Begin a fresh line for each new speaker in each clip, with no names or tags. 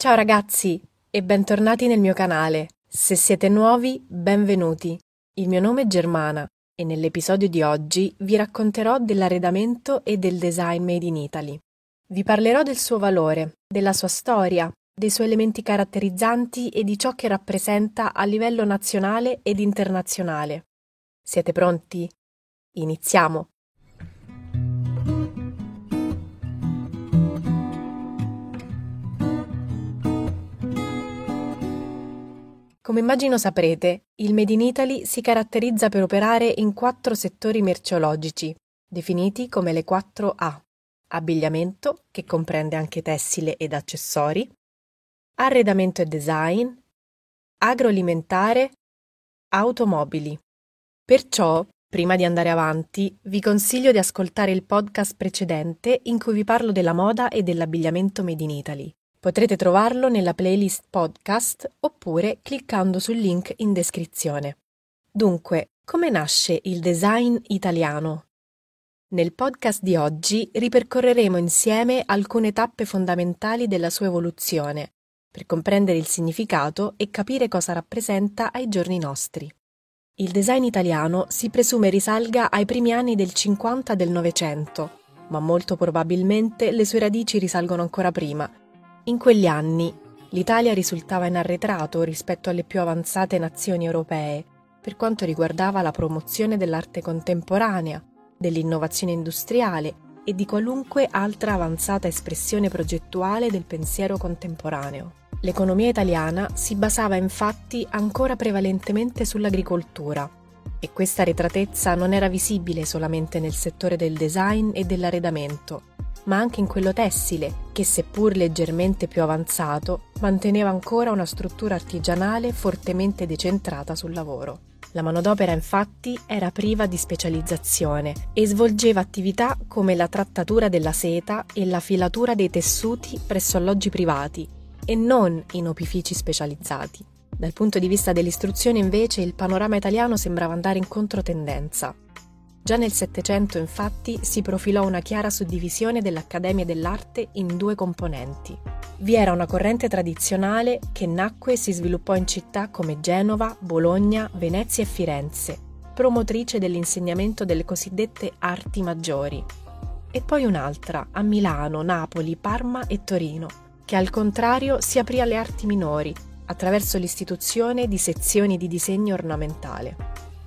Ciao ragazzi e bentornati nel mio canale. Se siete nuovi, benvenuti. Il mio nome è Germana e nell'episodio di oggi vi racconterò dell'arredamento e del design made in Italy. Vi parlerò del suo valore, della sua storia, dei suoi elementi caratterizzanti e di ciò che rappresenta a livello nazionale ed internazionale. Siete pronti? Iniziamo! Come immagino saprete, il Made in Italy si caratterizza per operare in quattro settori merceologici, definiti come le 4 A. Abbigliamento, che comprende anche tessile ed accessori, arredamento e design, agroalimentare, automobili. Perciò, prima di andare avanti, vi consiglio di ascoltare il podcast precedente in cui vi parlo della moda e dell'abbigliamento made in Italy. Potrete trovarlo nella playlist podcast oppure cliccando sul link in descrizione. Dunque, come nasce il design italiano? Nel podcast di oggi ripercorreremo insieme alcune tappe fondamentali della sua evoluzione, per comprendere il significato e capire cosa rappresenta ai giorni nostri. Il design italiano si presume risalga ai primi anni del 50 del Novecento, ma molto probabilmente le sue radici risalgono ancora prima, in quegli anni l'Italia risultava in arretrato rispetto alle più avanzate nazioni europee per quanto riguardava la promozione dell'arte contemporanea, dell'innovazione industriale e di qualunque altra avanzata espressione progettuale del pensiero contemporaneo. L'economia italiana si basava infatti ancora prevalentemente sull'agricoltura e questa retratezza non era visibile solamente nel settore del design e dell'arredamento, ma anche in quello tessile, che seppur leggermente più avanzato, manteneva ancora una struttura artigianale fortemente decentrata sul lavoro. La manodopera infatti era priva di specializzazione e svolgeva attività come la trattatura della seta e la filatura dei tessuti presso alloggi privati e non in opifici specializzati. Dal punto di vista dell'istruzione invece il panorama italiano sembrava andare in controtendenza. Già nel Settecento, infatti, si profilò una chiara suddivisione dell'Accademia dell'Arte in due componenti. Vi era una corrente tradizionale che nacque e si sviluppò in città come Genova, Bologna, Venezia e Firenze, promotrice dell'insegnamento delle cosiddette arti maggiori. E poi un'altra, a Milano, Napoli, Parma e Torino, che al contrario si aprì alle arti minori, attraverso l'istituzione di sezioni di disegno ornamentale.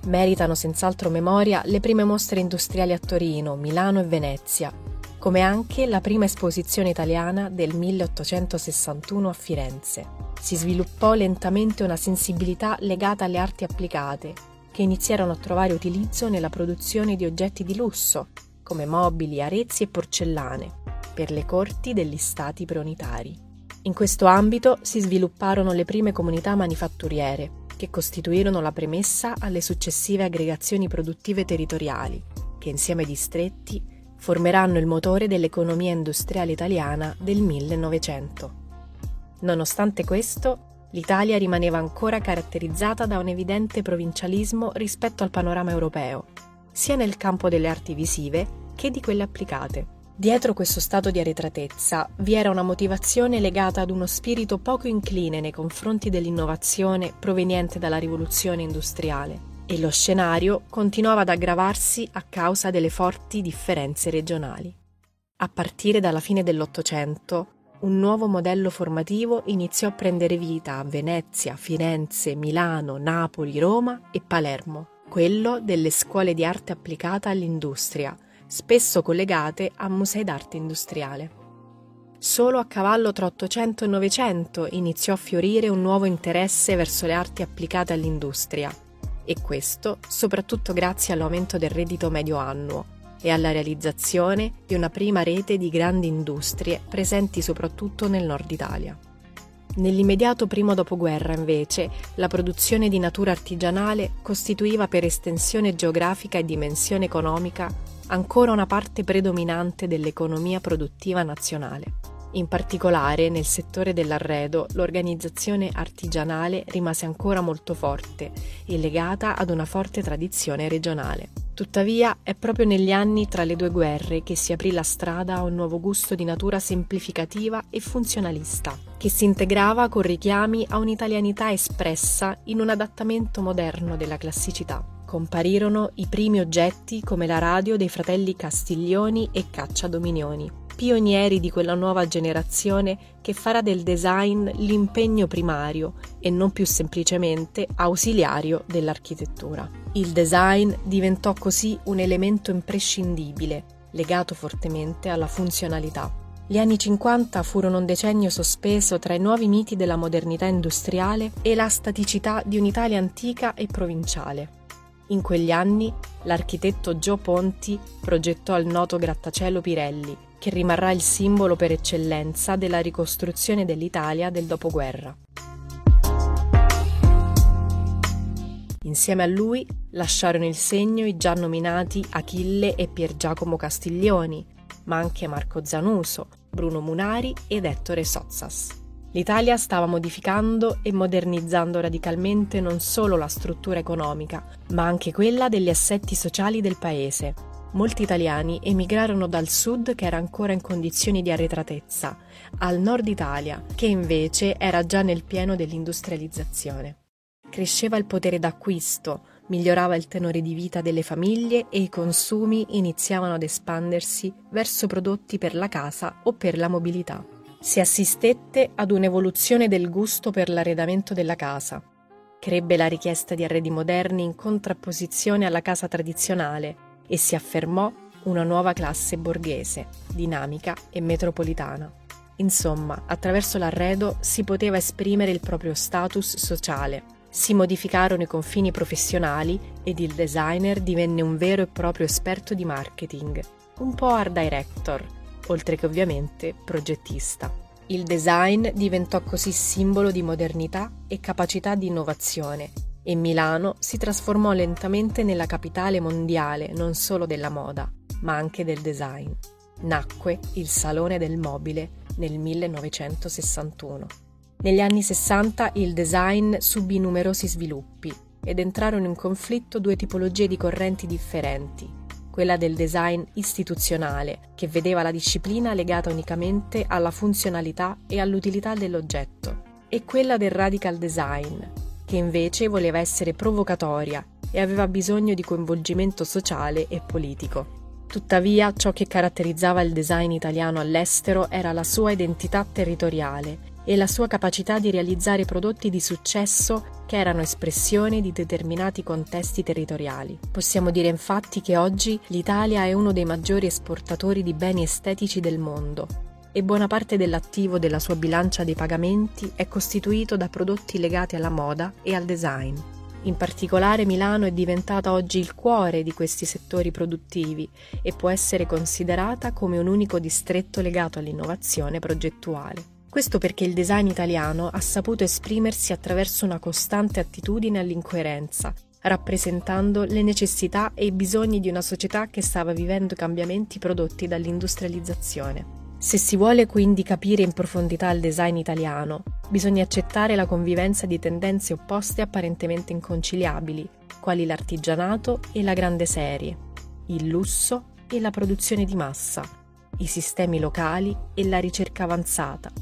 Meritano senz'altro memoria le prime mostre industriali a Torino, Milano e Venezia, come anche la prima esposizione italiana del 1861 a Firenze. Si sviluppò lentamente una sensibilità legata alle arti applicate, che iniziarono a trovare utilizzo nella produzione di oggetti di lusso, come mobili, arezzi e porcellane, per le corti degli stati preunitari. In questo ambito si svilupparono le prime comunità manifatturiere, che costituirono la premessa alle successive aggregazioni produttive territoriali, che insieme ai distretti formeranno il motore dell'economia industriale italiana del 1900. Nonostante questo, l'Italia rimaneva ancora caratterizzata da un evidente provincialismo rispetto al panorama europeo, sia nel campo delle arti visive che di quelle applicate. Dietro questo stato di arretratezza vi era una motivazione legata ad uno spirito poco incline nei confronti dell'innovazione proveniente dalla rivoluzione industriale e lo scenario continuava ad aggravarsi a causa delle forti differenze regionali. A partire dalla fine dell'Ottocento, un nuovo modello formativo iniziò a prendere vita a Venezia, Firenze, Milano, Napoli, Roma e Palermo, quello delle scuole di arte applicata all'industria, spesso collegate a musei d'arte industriale. Solo a cavallo tra 800 e 900 iniziò a fiorire un nuovo interesse verso le arti applicate all'industria, e questo soprattutto grazie all'aumento del reddito medio annuo e alla realizzazione di una prima rete di grandi industrie presenti soprattutto nel nord Italia. Nell'immediato primo dopoguerra, invece, la produzione di natura artigianale costituiva per estensione geografica e dimensione economica ancora una parte predominante dell'economia produttiva nazionale. In particolare nel settore dell'arredo l'organizzazione artigianale rimase ancora molto forte e legata ad una forte tradizione regionale. Tuttavia è proprio negli anni tra le due guerre che si aprì la strada a un nuovo gusto di natura semplificativa e funzionalista, che si integrava con richiami a un'italianità espressa in un adattamento moderno della classicità. Comparirono i primi oggetti come la radio dei fratelli Castiglioni e Caccia Dominioni, pionieri di quella nuova generazione che farà del design l'impegno primario e non più semplicemente ausiliario dell'architettura. Il design diventò così un elemento imprescindibile, legato fortemente alla funzionalità. Gli anni 50 furono un decennio sospeso tra i nuovi miti della modernità industriale e la staticità di un'Italia antica e provinciale. In quegli anni l'architetto Gio Ponti progettò il noto grattacielo Pirelli, che rimarrà il simbolo per eccellenza della ricostruzione dell'Italia del dopoguerra. Insieme a lui lasciarono il segno i già nominati Achille e Pier Giacomo Castiglioni, ma anche Marco Zanuso, Bruno Munari ed Ettore Sozzas. L'Italia stava modificando e modernizzando radicalmente non solo la struttura economica, ma anche quella degli assetti sociali del paese, molti italiani emigrarono dal sud che era ancora in condizioni di arretratezza, al nord Italia che invece era già nel pieno dell'industrializzazione. Cresceva il potere d'acquisto, migliorava il tenore di vita delle famiglie e i consumi iniziavano ad espandersi verso prodotti per la casa o per la mobilità. Si assistette ad un'evoluzione del gusto per l'arredamento della casa. Crebbe la richiesta di arredi moderni in contrapposizione alla casa tradizionale e si affermò una nuova classe borghese, dinamica e metropolitana. Insomma, attraverso l'arredo si poteva esprimere il proprio status sociale. Si modificarono i confini professionali ed il designer divenne un vero e proprio esperto di marketing, un po' art director, oltre che ovviamente progettista. Il design diventò così simbolo di modernità e capacità di innovazione e Milano si trasformò lentamente nella capitale mondiale non solo della moda, ma anche del design. Nacque il Salone del Mobile nel 1961. Negli anni 60 il design subì numerosi sviluppi ed entrarono in conflitto due tipologie di correnti differenti, quella del design istituzionale, che vedeva la disciplina legata unicamente alla funzionalità e all'utilità dell'oggetto, e quella del radical design, che invece voleva essere provocatoria e aveva bisogno di coinvolgimento sociale e politico. Tuttavia, ciò che caratterizzava il design italiano all'estero era la sua identità territoriale e la sua capacità di realizzare prodotti di successo che erano espressione di determinati contesti territoriali. Possiamo dire infatti che oggi l'Italia è uno dei maggiori esportatori di beni estetici del mondo e buona parte dell'attivo della sua bilancia dei pagamenti è costituito da prodotti legati alla moda e al design. In particolare Milano è diventata oggi il cuore di questi settori produttivi e può essere considerata come un unico distretto legato all'innovazione progettuale. Questo perché il design italiano ha saputo esprimersi attraverso una costante attitudine all'incoerenza, rappresentando le necessità e i bisogni di una società che stava vivendo cambiamenti prodotti dall'industrializzazione. Se si vuole quindi capire in profondità il design italiano, bisogna accettare la convivenza di tendenze opposte apparentemente inconciliabili, quali l'artigianato e la grande serie, il lusso e la produzione di massa, i sistemi locali e la ricerca avanzata,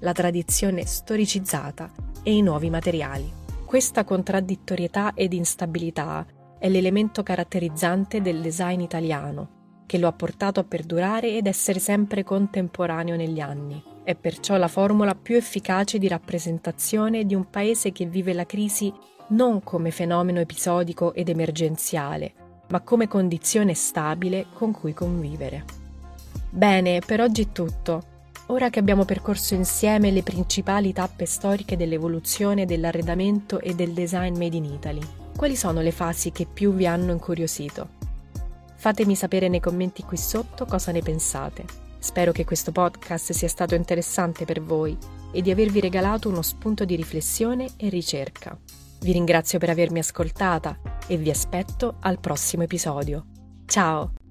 la tradizione storicizzata e i nuovi materiali. Questa contraddittorietà ed instabilità è l'elemento caratterizzante del design italiano che lo ha portato a perdurare ed essere sempre contemporaneo negli anni. È perciò la formula più efficace di rappresentazione di un paese che vive la crisi non come fenomeno episodico ed emergenziale, ma come condizione stabile con cui convivere. Bene, per oggi è tutto. Ora che abbiamo percorso insieme le principali tappe storiche dell'evoluzione dell'arredamento e del design made in Italy, quali sono le fasi che più vi hanno incuriosito? Fatemi sapere nei commenti qui sotto cosa ne pensate. Spero che questo podcast sia stato interessante per voi e di avervi regalato uno spunto di riflessione e ricerca. Vi ringrazio per avermi ascoltata e vi aspetto al prossimo episodio. Ciao!